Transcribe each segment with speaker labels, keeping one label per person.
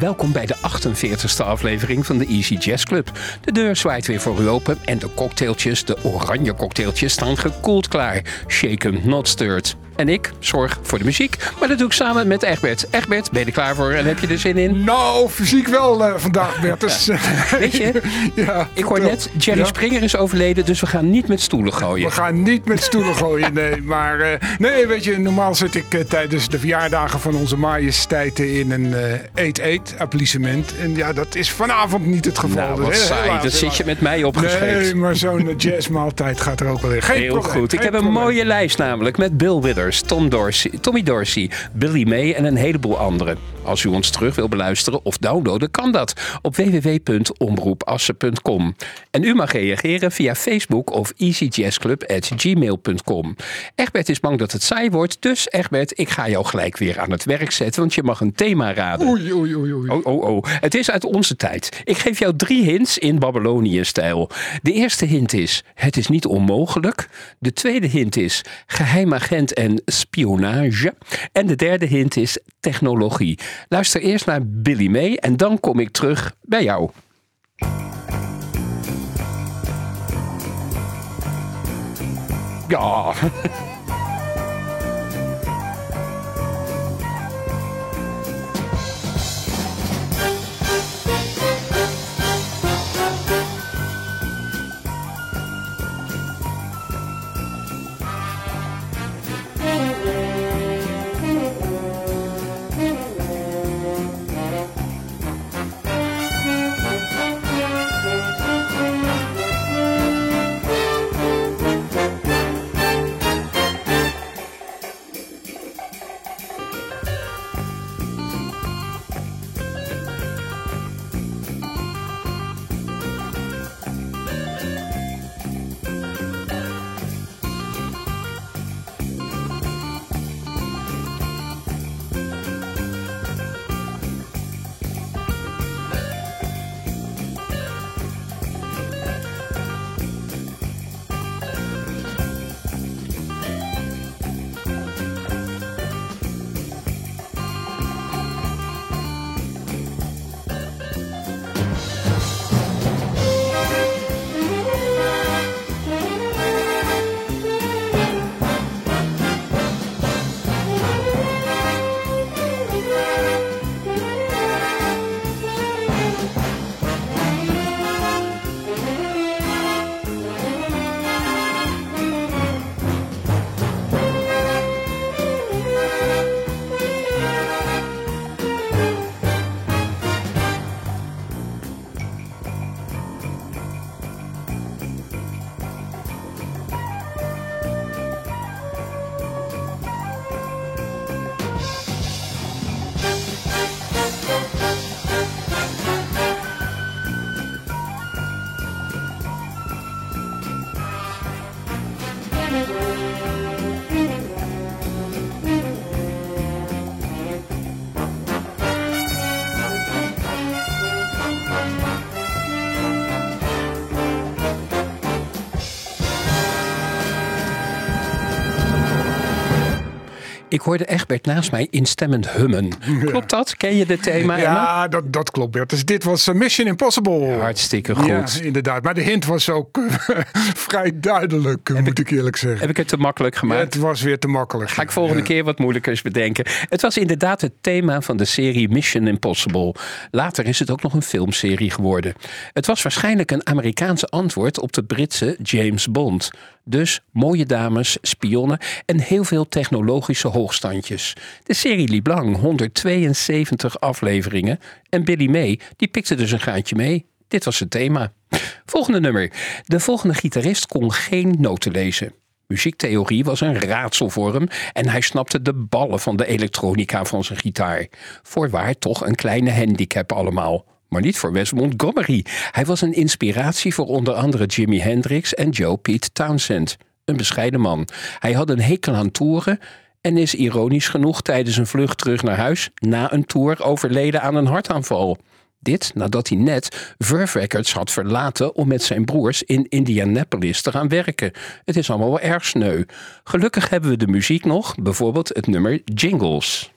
Speaker 1: Welkom bij de 48e aflevering van de Easy Jazz Club. De deur zwaait weer voor u open en de cocktailtjes, de oranje cocktailtjes, staan gekoeld klaar. Shaken, not stirred. En ik zorg voor de muziek, maar dat doe ik samen met Egbert. Egbert, ben je er klaar voor en heb je er zin in?
Speaker 2: Nou, fysiek wel uh, vandaag, Bert. Dus,
Speaker 1: Weet je, ja, ik hoor net, Jerry ja? Springer is overleden, dus we gaan niet met stoelen gooien.
Speaker 2: We gaan niet met stoelen gooien, nee. Maar uh, nee, weet je, normaal zit ik uh, tijdens de verjaardagen van onze majesteiten in een eet-eet applaudissement. En ja, dat is vanavond niet het geval.
Speaker 1: Nou, wat dus, saai, dat zit je met mij opgeschreven.
Speaker 2: Nee, maar zo'n jazzmaaltijd gaat er ook wel in. Geen
Speaker 1: Heel
Speaker 2: probleem,
Speaker 1: goed. Ik heb een mooie lijst namelijk met Bill Withers, Tom Dorsey, Tommy Dorsey, Billy May en een heleboel anderen. Als u ons terug wil beluisteren of downloaden, kan dat op www.omroepassen.com. En u mag reageren via Facebook of easyjazzclub.gmail.com. Egbert is bang dat het saai wordt, dus Egbert, ik ga jou gelijk weer aan het werk zetten, want je mag een thema raden.
Speaker 2: Oei, oei, oei, oei.
Speaker 1: Oh, oh, oh. Het is uit onze tijd. Ik geef jou drie hints in Babylonië-stijl. De eerste hint is: het is niet onmogelijk. De tweede hint is: geheim agent en spionage. En de derde hint is technologie. Luister eerst naar Billy May en dan kom ik terug bij jou. Ja. Ik hoorde Egbert naast mij instemmend hummen. Klopt dat? Ken je dit thema? Emma?
Speaker 2: Ja, dat, dat klopt, Bert. Dus dit was eh, Mission Impossible.
Speaker 1: Hartstikke goed.
Speaker 2: Ja, inderdaad. Maar de hint was ook eh, vrij duidelijk, moet ik eerlijk zeggen.
Speaker 1: Heb ik het te makkelijk gemaakt?
Speaker 2: Het was weer te makkelijk.
Speaker 1: Ga ik volgende keer wat moeilijkers bedenken. Het was inderdaad het thema van de serie Mission Impossible. Later is het ook nog een filmserie geworden. Het was waarschijnlijk een Amerikaanse antwoord op de Britse James Bond. Dus mooie dames, spionnen en heel veel technologische hoogstandjes. De serie liep lang, 172 afleveringen. En Billy May, die pikte dus een gaatje mee. Dit was het thema. Volgende nummer. De volgende gitarist kon geen noten lezen. Muziektheorie was een raadsel voor hem en hij snapte de ballen van de elektronica van zijn gitaar. Voorwaar toch een kleine handicap allemaal. Maar niet voor Wes Montgomery. Hij was een inspiratie voor onder andere Jimi Hendrix en Joe Pete Townsend. Een bescheiden man. Hij had een hekel aan toeren en is ironisch genoeg tijdens een vlucht terug naar huis na een tour overleden aan een hartaanval. Dit nadat hij net Verve Records had verlaten om met zijn broers in Indianapolis te gaan werken. Het is allemaal wel erg sneu. Gelukkig hebben we de muziek nog, bijvoorbeeld het nummer Jingles.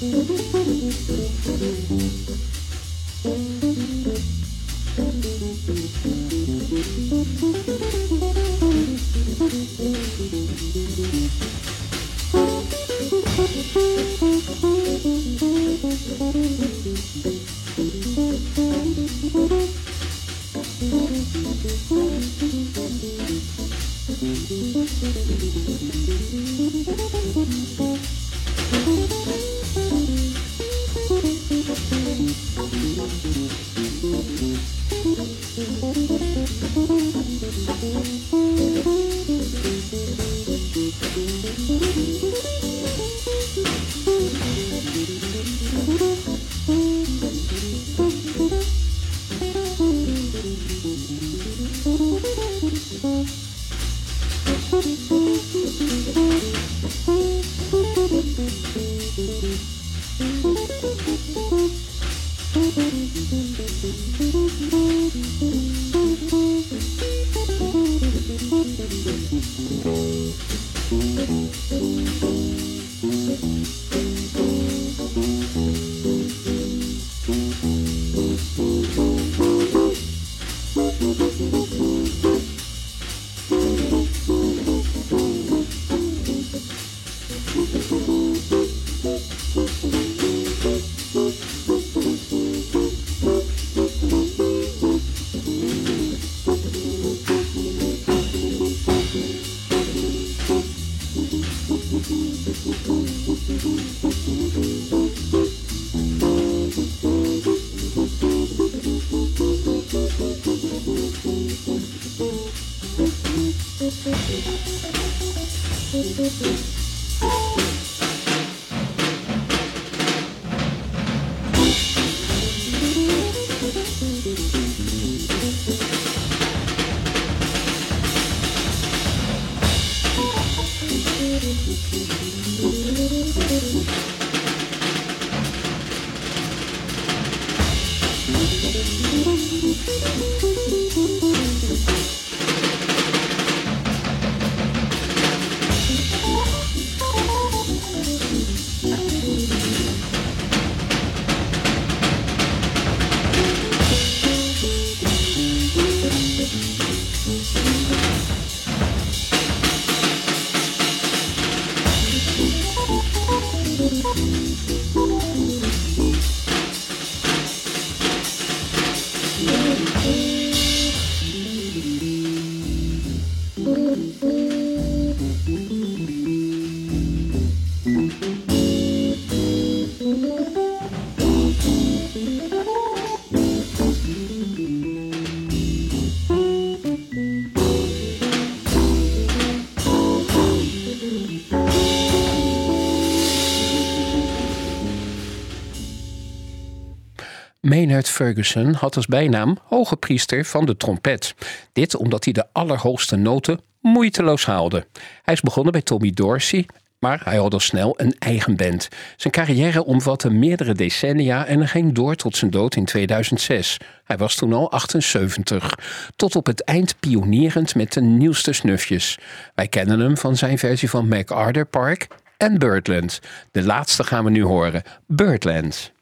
Speaker 1: Música Maynard Ferguson had als bijnaam hoge priester van de trompet. Dit omdat hij de allerhoogste noten moeiteloos haalde. Hij is begonnen bij Tommy Dorsey, maar hij had al snel een eigen band. Zijn carrière omvatte meerdere decennia en ging door tot zijn dood in 2006. Hij was toen al 78, tot op het eind pionierend met de nieuwste snufjes. Wij kennen hem van zijn versie van MacArthur Park en Birdland. De laatste gaan we nu horen, Birdland.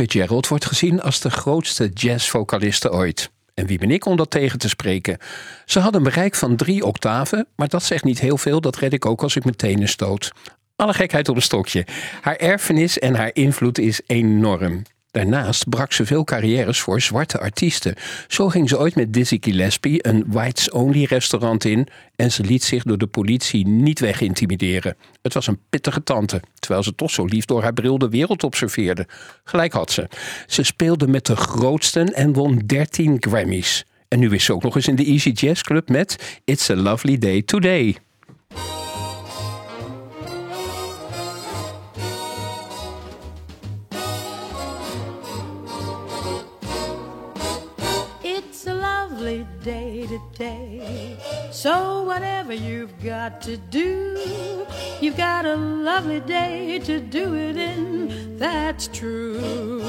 Speaker 1: Fitzgerald wordt gezien als de grootste jazzvocaliste ooit. En wie ben ik om dat tegen te spreken? Ze had een bereik van drie octaven, maar dat zegt niet heel veel. Dat red ik ook als ik mijn tenen stoot. Alle gekheid op een stokje. Haar erfenis en haar invloed is enorm. Daarnaast brak ze veel carrières voor zwarte artiesten. Zo ging ze ooit met Dizzy Gillespie een whites-only restaurant in en ze liet zich door de politie niet wegintimideren. Het was een pittige tante, terwijl ze toch zo lief door haar bril de wereld observeerde. Gelijk had ze. Ze speelde met de grootsten en won 13 Grammys. En nu is ze ook nog eens in de Easy Jazz Club met It's a Lovely Day Today.
Speaker 3: Day to day. So, whatever you've got to do, you've got a lovely day to do it in. That's true.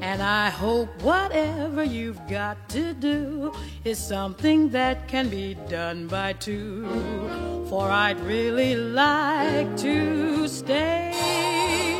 Speaker 3: And I hope whatever you've got to do is something that can be done by two. For I'd really like to stay.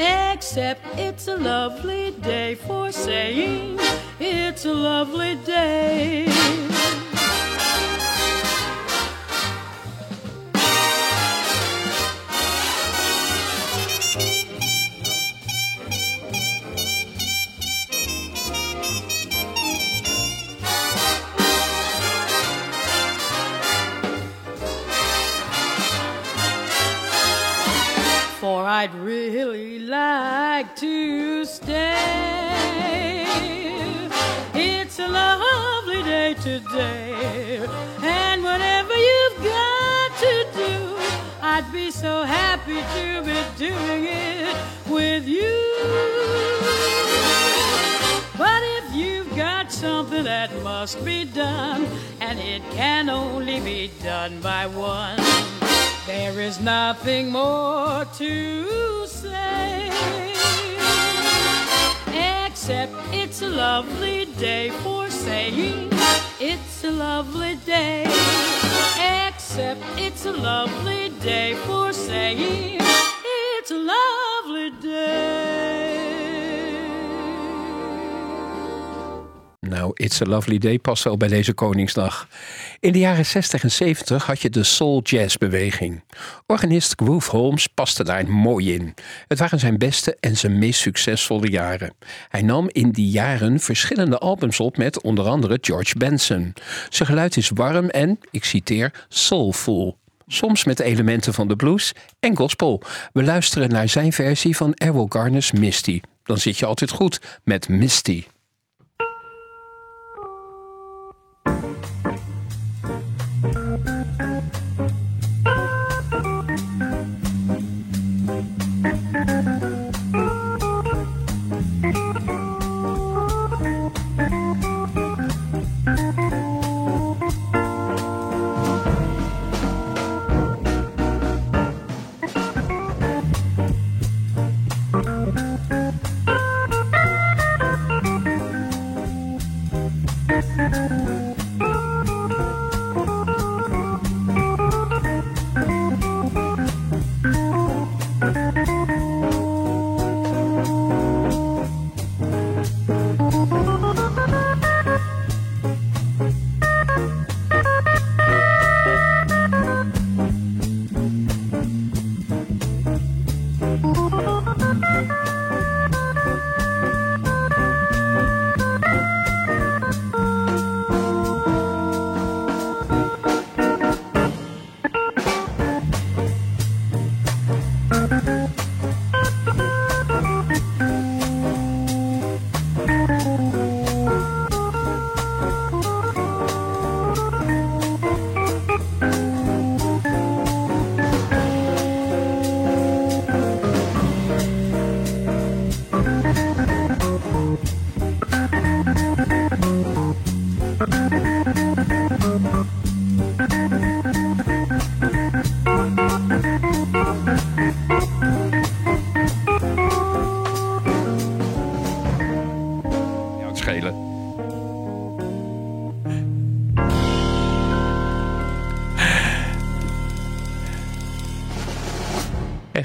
Speaker 3: except it's a lovely day for saying it's a lovely day. Be done by one, there is nothing more to say except it's a lovely day for saying it's a lovely day. Except it's a lovely day for saying it's a lovely day.
Speaker 1: Nou, It's a Lovely Day past wel bij deze Koningsdag. In de jaren 60 en 70 had je de soul jazz beweging. Organist Groove Holmes paste daar mooi in. Het waren zijn beste en zijn meest succesvolle jaren. Hij nam in die jaren verschillende albums op met onder andere George Benson. Zijn geluid is warm en, ik citeer, soulful. Soms met elementen van de blues en gospel. We luisteren naar zijn versie van Errol Garner's Misty. Dan zit je altijd goed met Misty.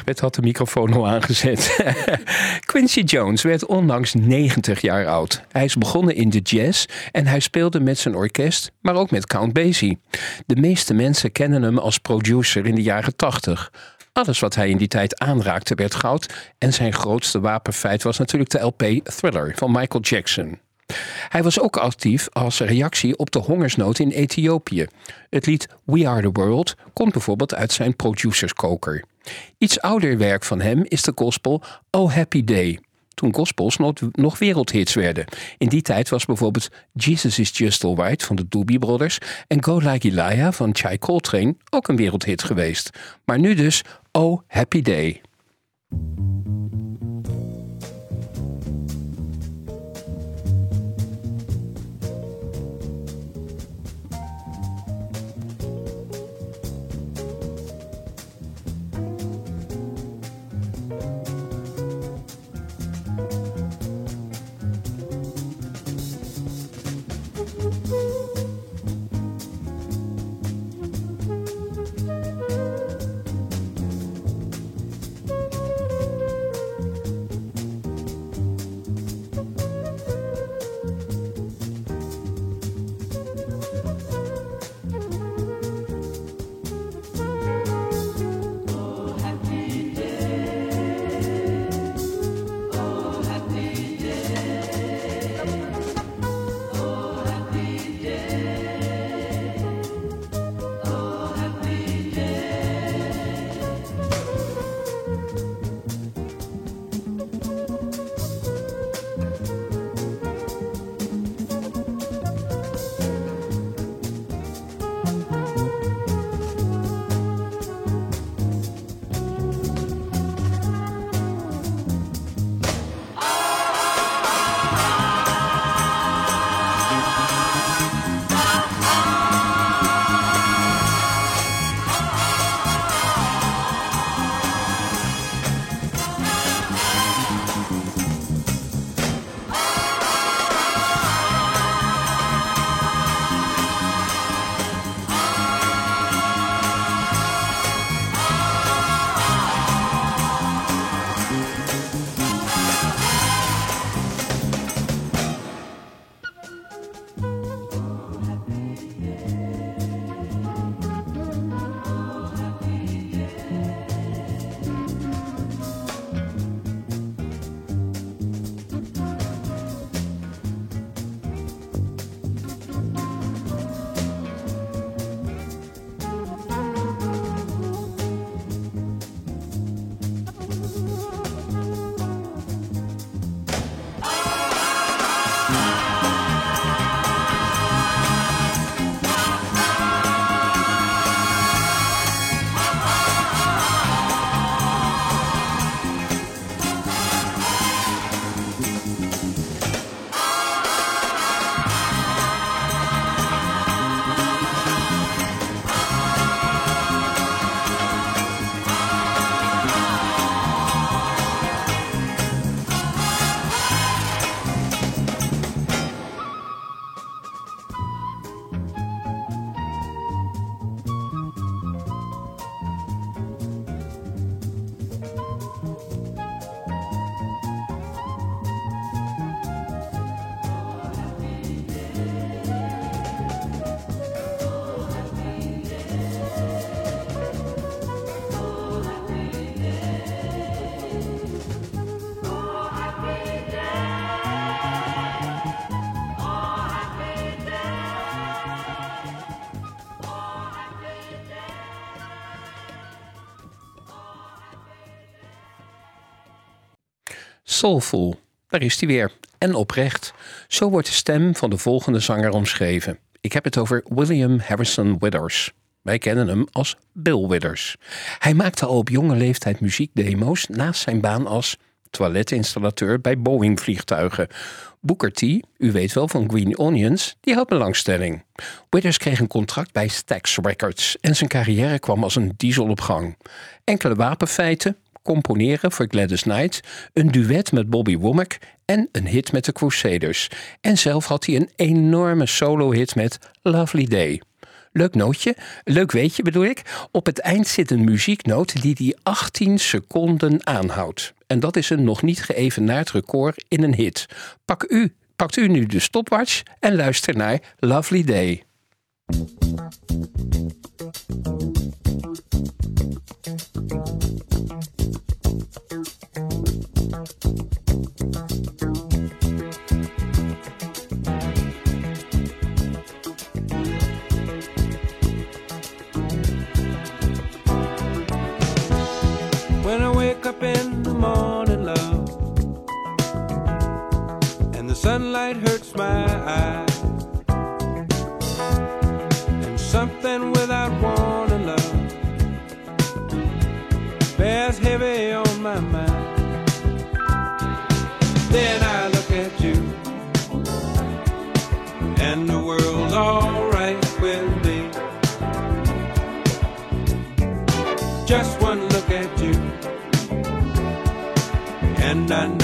Speaker 1: Egbert had de microfoon al aangezet. Quincy Jones werd onlangs 90 jaar oud. Hij is begonnen in de jazz en hij speelde met zijn orkest, maar ook met Count Basie. De meeste mensen kennen hem als producer in de jaren 80. Alles wat hij in die tijd aanraakte werd goud en zijn grootste wapenfeit was natuurlijk de LP Thriller van Michael Jackson. Hij was ook actief als reactie op de hongersnood in Ethiopië. Het lied We Are the World komt bijvoorbeeld uit zijn producerskoker. Iets ouder werk van hem is de gospel Oh Happy Day. Toen gospels nog wereldhits werden. In die tijd was bijvoorbeeld Jesus is Just Alright van de Doobie Brothers en Go Like Elijah van Chai Coltrane ook een wereldhit geweest. Maar nu dus Oh Happy Day. Soulful, daar is hij weer. En oprecht. Zo wordt de stem van de volgende zanger omschreven. Ik heb het over William Harrison Withers. Wij kennen hem als Bill Withers. Hij maakte al op jonge leeftijd muziekdemo's naast zijn baan als toiletinstallateur bij Boeing-vliegtuigen. Booker T, u weet wel van Green Onions, die had belangstelling. Withers kreeg een contract bij Stax Records en zijn carrière kwam als een diesel op gang. Enkele wapenfeiten, componeren voor Gladys Knight, een duet met Bobby Womack en een hit met de Crusaders. En zelf had hij een enorme solo-hit met Lovely Day. Leuk nootje, leuk weetje bedoel ik. Op het eind zit een muzieknoot die die 18 seconden aanhoudt. En dat is een nog niet geëvenaard record in een hit. Pak u, pakt u nu de stopwatch en luister naar Lovely Day.
Speaker 4: Wake up in the morning, love, and the sunlight hurts my eyes, and something without warning, na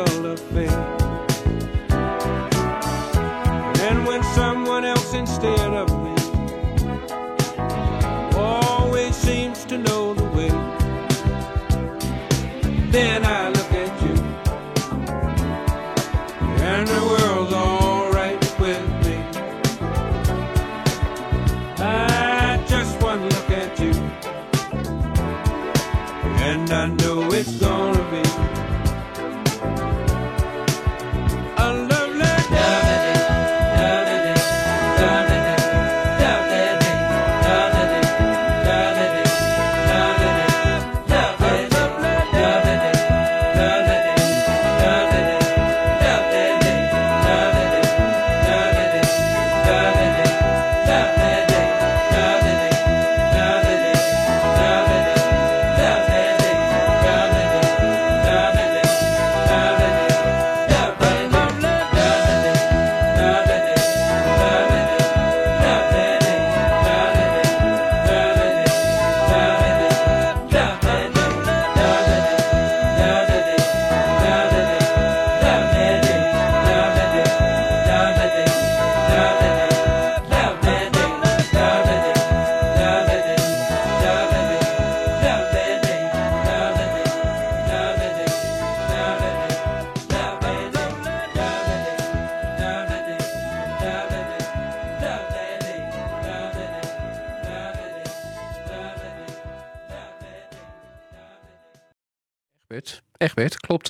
Speaker 4: All of
Speaker 1: faith.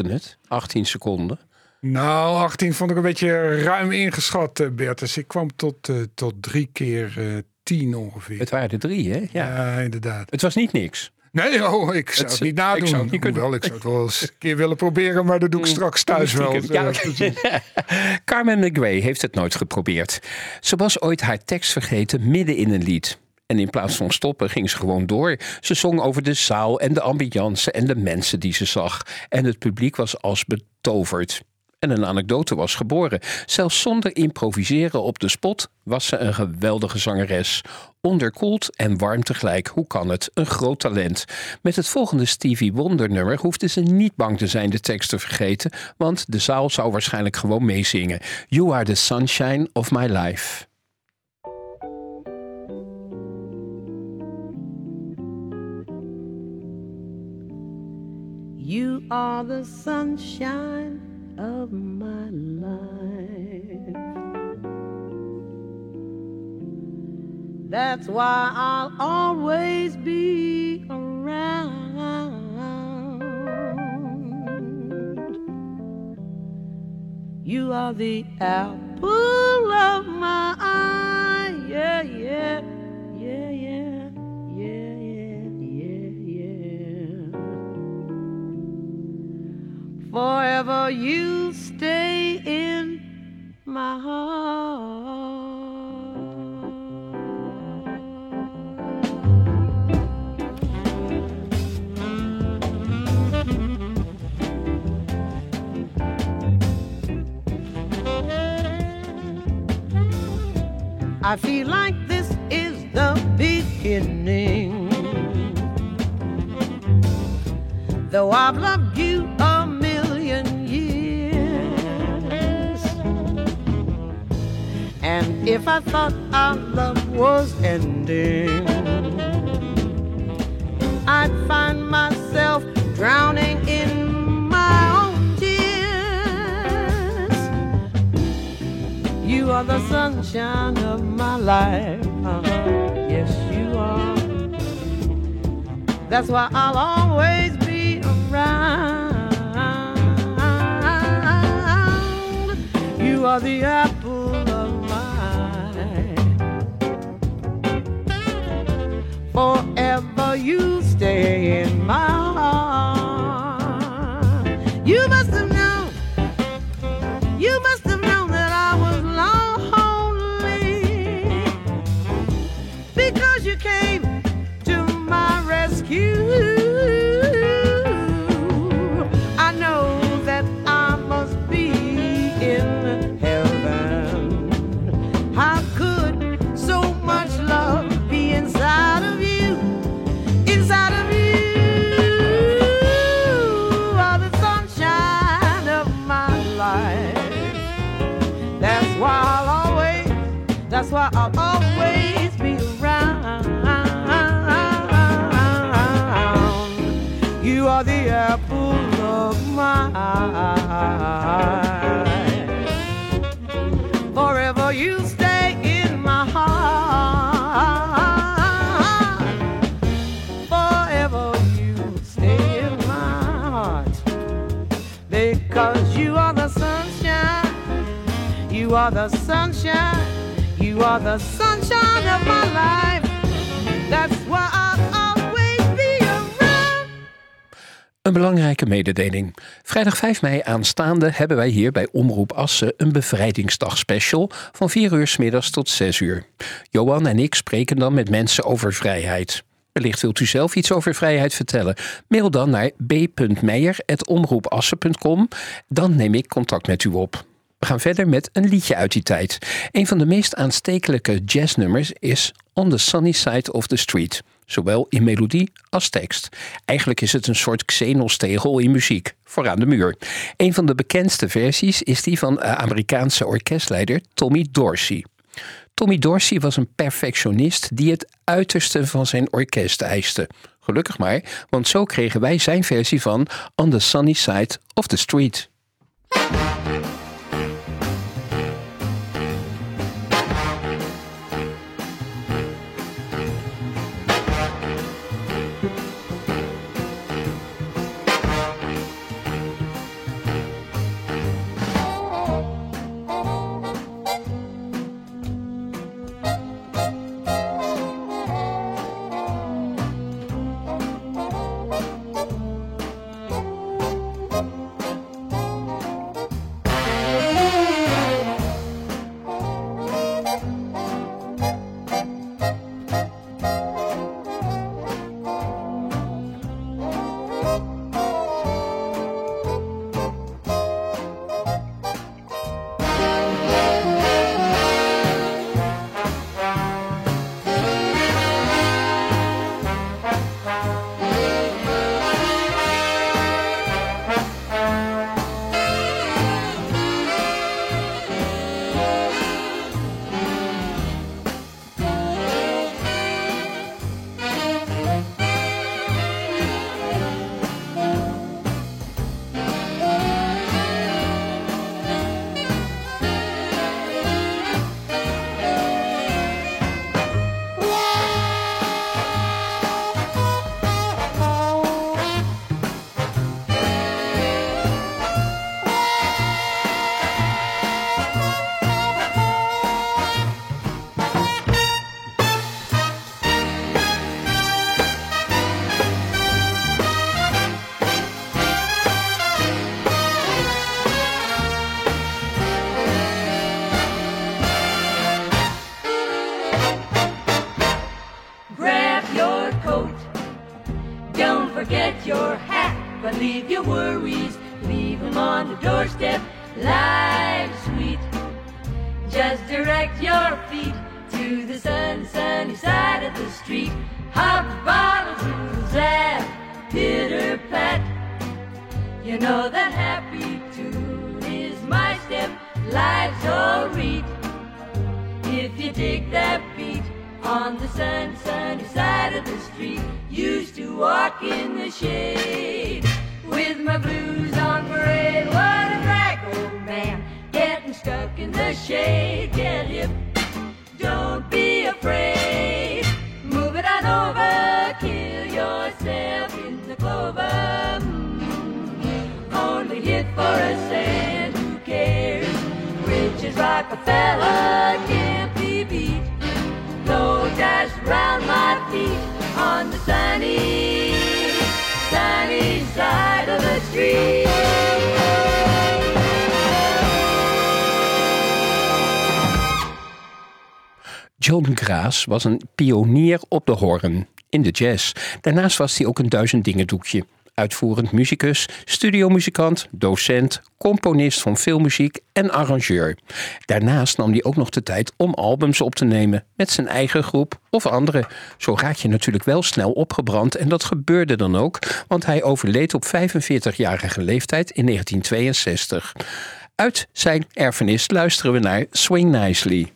Speaker 1: Het? 18 seconden.
Speaker 2: Nou, 18 vond ik een beetje ruim ingeschat, eh, Bertus. Ik kwam tot, eh, tot drie keer eh 10 ongeveer.
Speaker 1: Het waren er drie, hè? Ja.
Speaker 2: ja, inderdaad.
Speaker 1: Het was niet niks.
Speaker 2: Nee, oh, ik zou
Speaker 1: Het-
Speaker 2: het, niet
Speaker 1: ik
Speaker 2: nadoen.
Speaker 1: zou het niet kunnen.
Speaker 2: Hoewel, ik zou het wel eens een keer willen proberen, maar dat doe ik straks thuis wel.
Speaker 1: Ja. Carmen McRae heeft het nooit geprobeerd. Ze was ooit haar tekst vergeten midden in een lied. En in plaats van stoppen ging ze gewoon door. Ze zong over de zaal en de ambiance en de mensen die ze zag. En het publiek was als betoverd. En een anekdote was geboren. Zelfs zonder improviseren op de spot was ze een geweldige zangeres. Onderkoeld en warm tegelijk. Hoe kan het? Een groot talent. Met het volgende Stevie Wonder nummer hoefde ze niet bang te zijn de tekst te vergeten, want de zaal zou waarschijnlijk gewoon meezingen. You are the sunshine of my life.
Speaker 5: You are the sunshine of my life. That's why I'll always be around. You are the apple of my eye. Yeah, yeah, yeah, yeah, Forever you stay in my heart. I feel like this is the beginning. Though I've loved you if I thought our love was ending, I'd find myself drowning in my own tears. You are the sunshine of my life. Uh-huh. Yes, you are. That's why I'll always be around. You are the apple Forever you stay in my heart. The apple of my eye. Forever you stay in my heart. Forever you stay in my heart. Because you are the sunshine. You are the sunshine. You are the sunshine of my life. That's why I'll
Speaker 1: Een belangrijke mededeling. Vrijdag 5 mei aanstaande hebben wij hier bij Omroep Assen een bevrijdingsdag special van 4 uur 's middags tot 6 uur. Johan en ik spreken dan met mensen over vrijheid. Wellicht wilt u zelf iets over vrijheid vertellen. Mail dan naar b.meijer.omroepassen.com. Dan neem ik contact met u op. We gaan verder met een liedje uit die tijd. Een van de meest aanstekelijke jazznummers is On the Sunny Side of the Street. Zowel in melodie als tekst. Eigenlijk is het een soort xenostegel in muziek, vooraan de muur. Een van de bekendste versies is die van eh, Amerikaanse orkestleider Tommy Dorsey. Tommy Dorsey was een perfectionist die het uiterste van zijn orkest eiste. Gelukkig maar, want zo kregen wij zijn versie van On the Sunny Side of the Street.
Speaker 6: As Rockefeller can't be beat. Low dash round my feet on the sunny, sunny side of the street.
Speaker 1: John Graas was een pionier op de hoorn in de jazz. Daarnaast was hij ook een duizend dingen doekje. Uitvoerend muzikus, studiomuzikant, docent, componist van filmmuziek en arrangeur. Daarnaast nam hij ook nog de tijd om albums op te nemen met zijn eigen groep of anderen. Zo raak je natuurlijk wel snel opgebrand en dat gebeurde dan ook, want hij overleed op 45-jarige leeftijd in 1962. Uit zijn erfenis luisteren we naar Swing Nicely.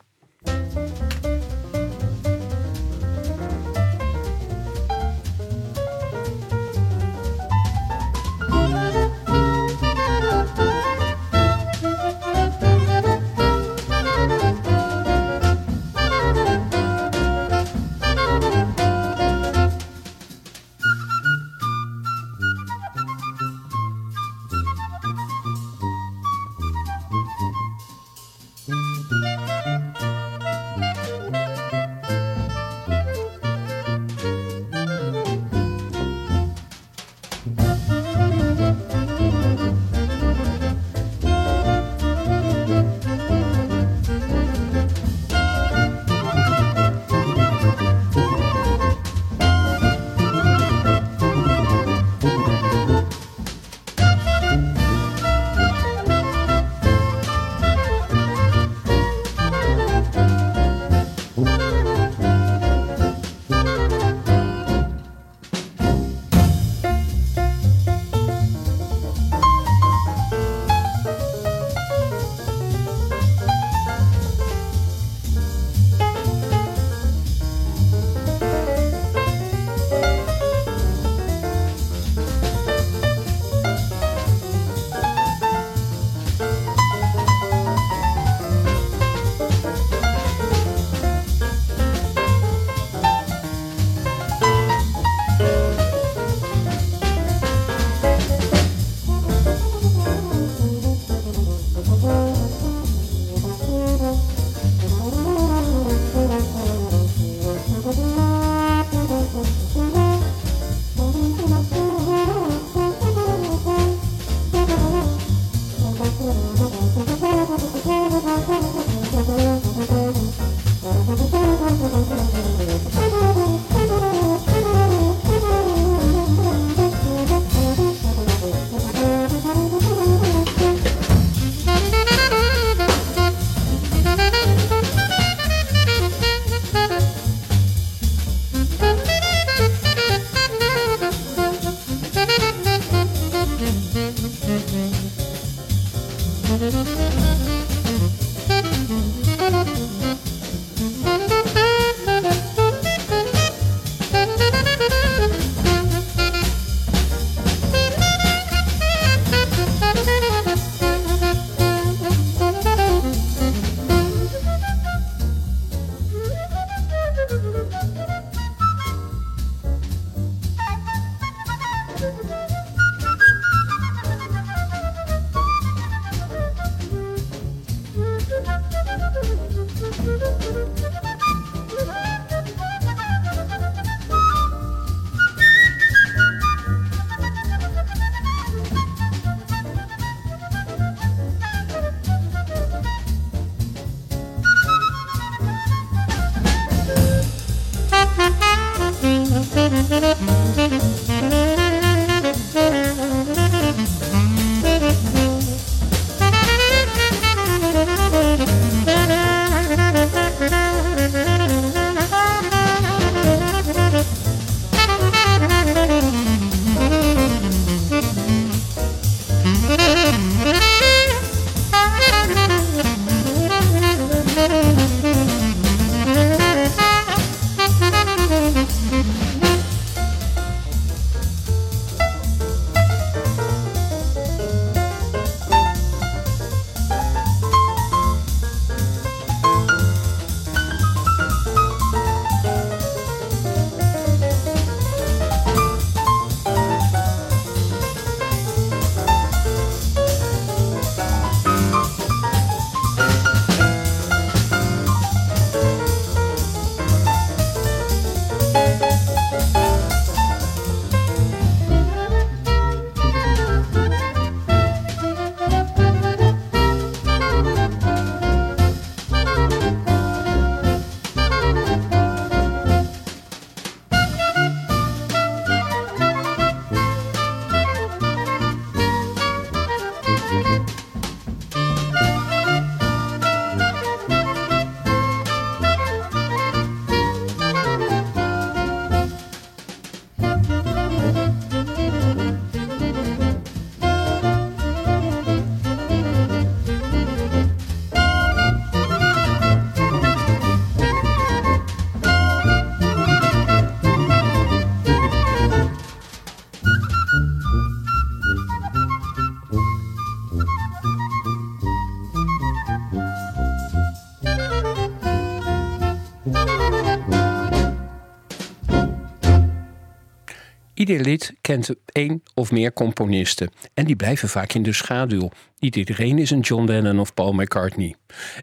Speaker 1: Ieder lid kent één of meer componisten en die blijven vaak in de schaduw. Niet iedereen is een John Lennon of Paul McCartney.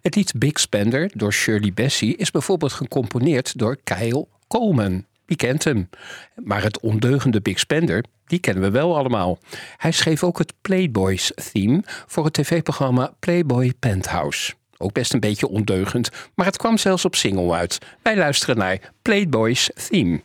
Speaker 1: Het lied Big Spender door Shirley Bassey is bijvoorbeeld gecomponeerd door Kyle Coleman. Wie kent hem? Maar het ondeugende Big Spender, die kennen we wel allemaal. Hij schreef ook het Playboys theme voor het tv-programma Playboy Penthouse. Ook best een beetje ondeugend, maar het kwam zelfs op single uit. Wij luisteren naar Playboys theme.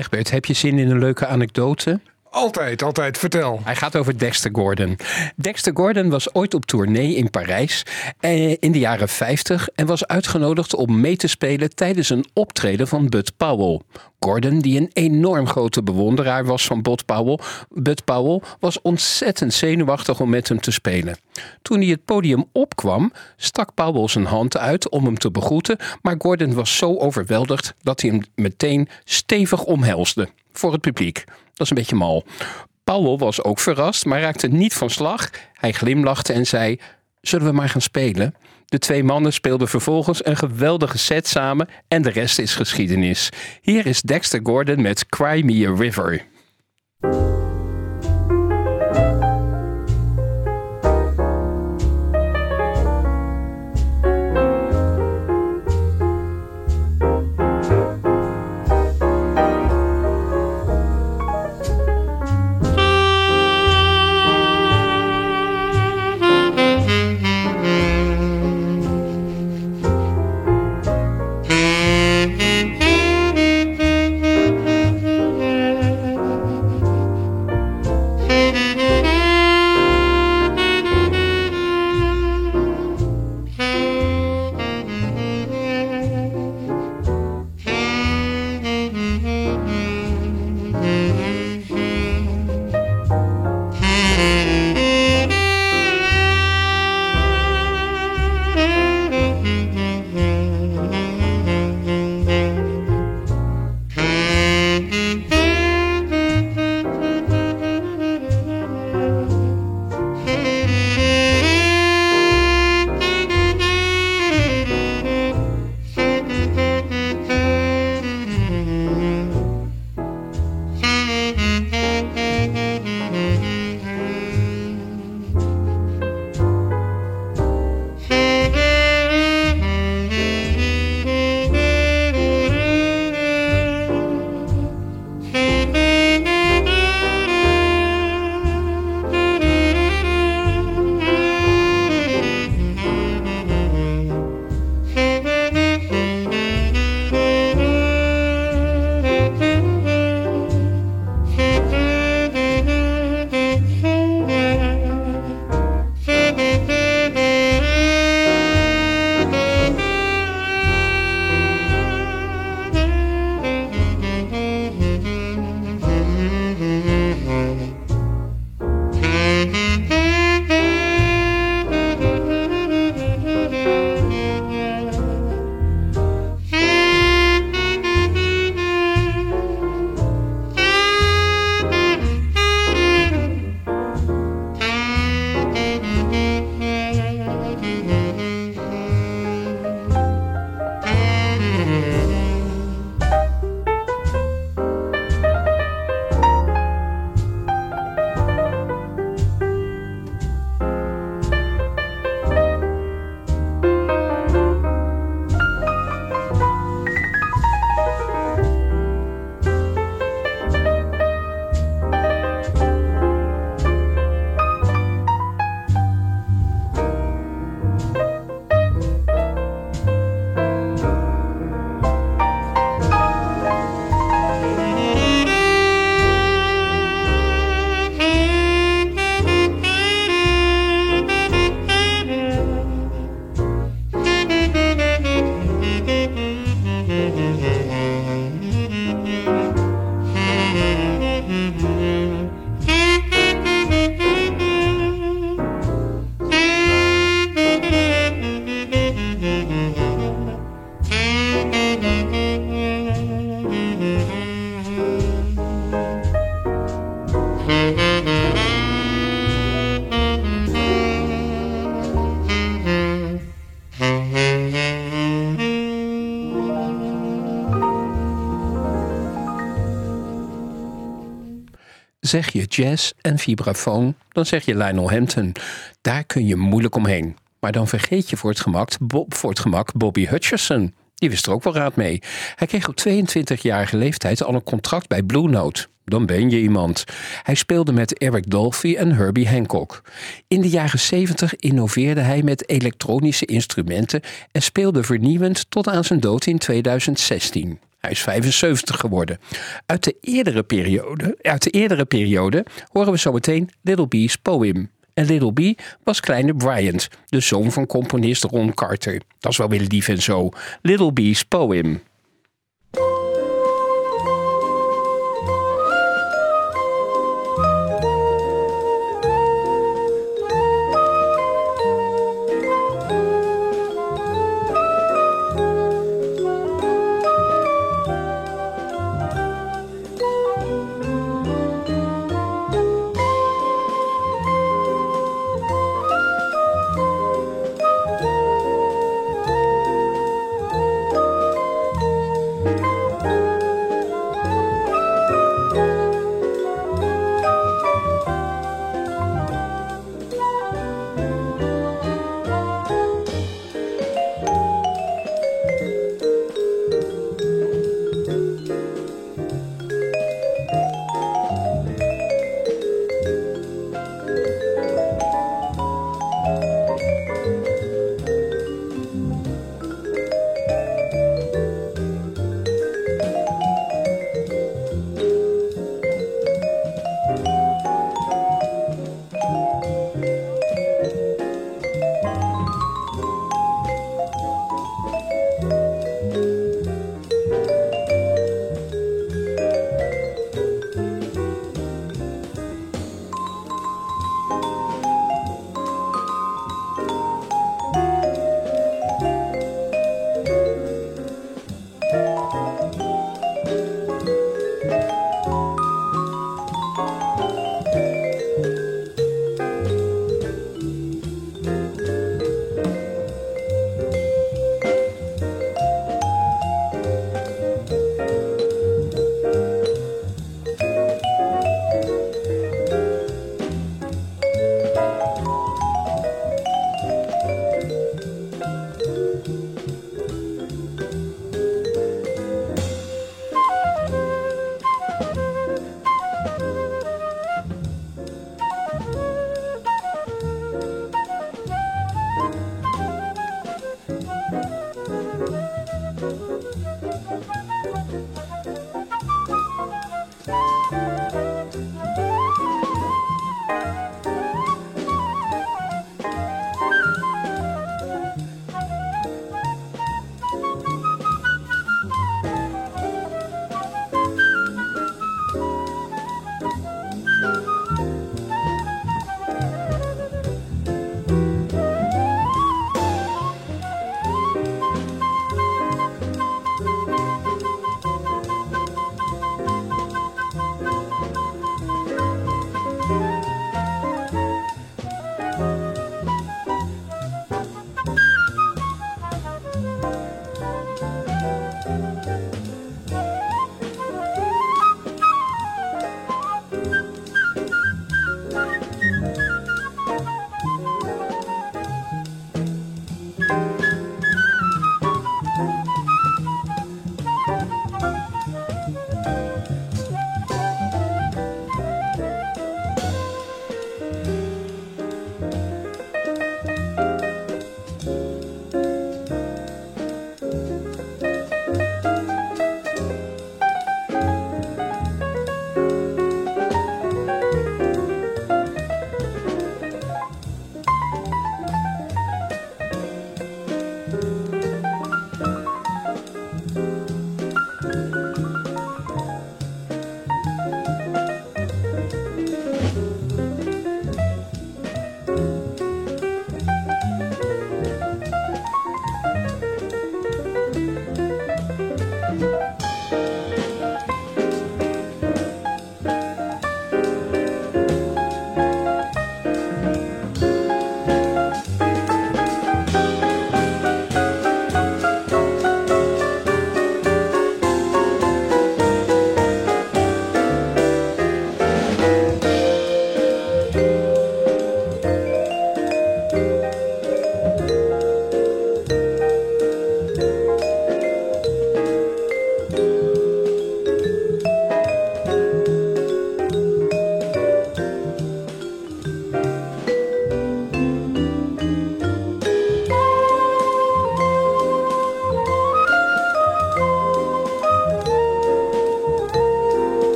Speaker 1: Egbert, heb je zin in een leuke anekdote?
Speaker 2: Altijd, altijd. Vertel.
Speaker 1: Hij gaat over Dexter Gordon. Dexter Gordon was ooit op tournee in Parijs eh, in de jaren 50 en was uitgenodigd om mee te spelen tijdens een optreden van Bud Powell. Gordon, die een enorm grote bewonderaar was van Bud Powell, Bud Powell, was ontzettend zenuwachtig om met hem te spelen. Toen hij het podium opkwam, stak Powell zijn hand uit om hem te begroeten, maar Gordon was zo overweldigd dat hij hem meteen stevig omhelsde voor het publiek. Dat is een beetje mal. Powell was ook verrast, maar raakte niet van slag. Hij glimlachte en zei: Zullen we maar gaan spelen? De twee mannen speelden vervolgens een geweldige set samen en de rest is geschiedenis. Hier is Dexter Gordon met Cry Me a River. Zeg je jazz en vibrafoon, dan zeg je Lionel Hampton. Daar kun je moeilijk omheen. Maar dan vergeet je voor het gemak, Bob, voor het gemak Bobby Hutcherson. Die wist er ook wel raad mee. Hij kreeg op 22-jarige leeftijd al een contract bij Blue Note. Dan ben je iemand. Hij speelde met Eric Dolphy en Herbie Hancock. In de jaren 70 innoveerde hij met elektronische instrumenten en speelde vernieuwend tot aan zijn dood in 2016. Hij is 75 geworden. Uit de eerdere periode, uit de eerdere periode horen we zometeen Little B's Poem. En Little B was kleine Bryant, de zoon van componist Ron Carter. Dat is wel weer lief en zo. Little B's Poem.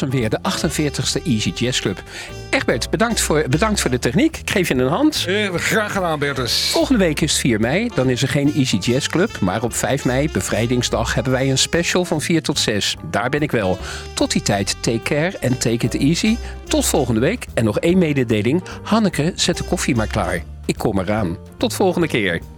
Speaker 1: Was hem weer, de 48e Easy Jazz Club. Egbert, bedankt voor, bedankt voor de techniek. Ik geef je een hand.
Speaker 2: Eh, graag gedaan, Bertus.
Speaker 1: Volgende week is het 4 mei. Dan is er geen Easy Jazz Club. Maar op 5 mei, bevrijdingsdag, hebben wij een special van 4 tot 6. Daar ben ik wel. Tot die tijd, take care en take it easy. Tot volgende week. En nog één mededeling. Hanneke, zet de koffie maar klaar. Ik kom eraan. Tot volgende keer.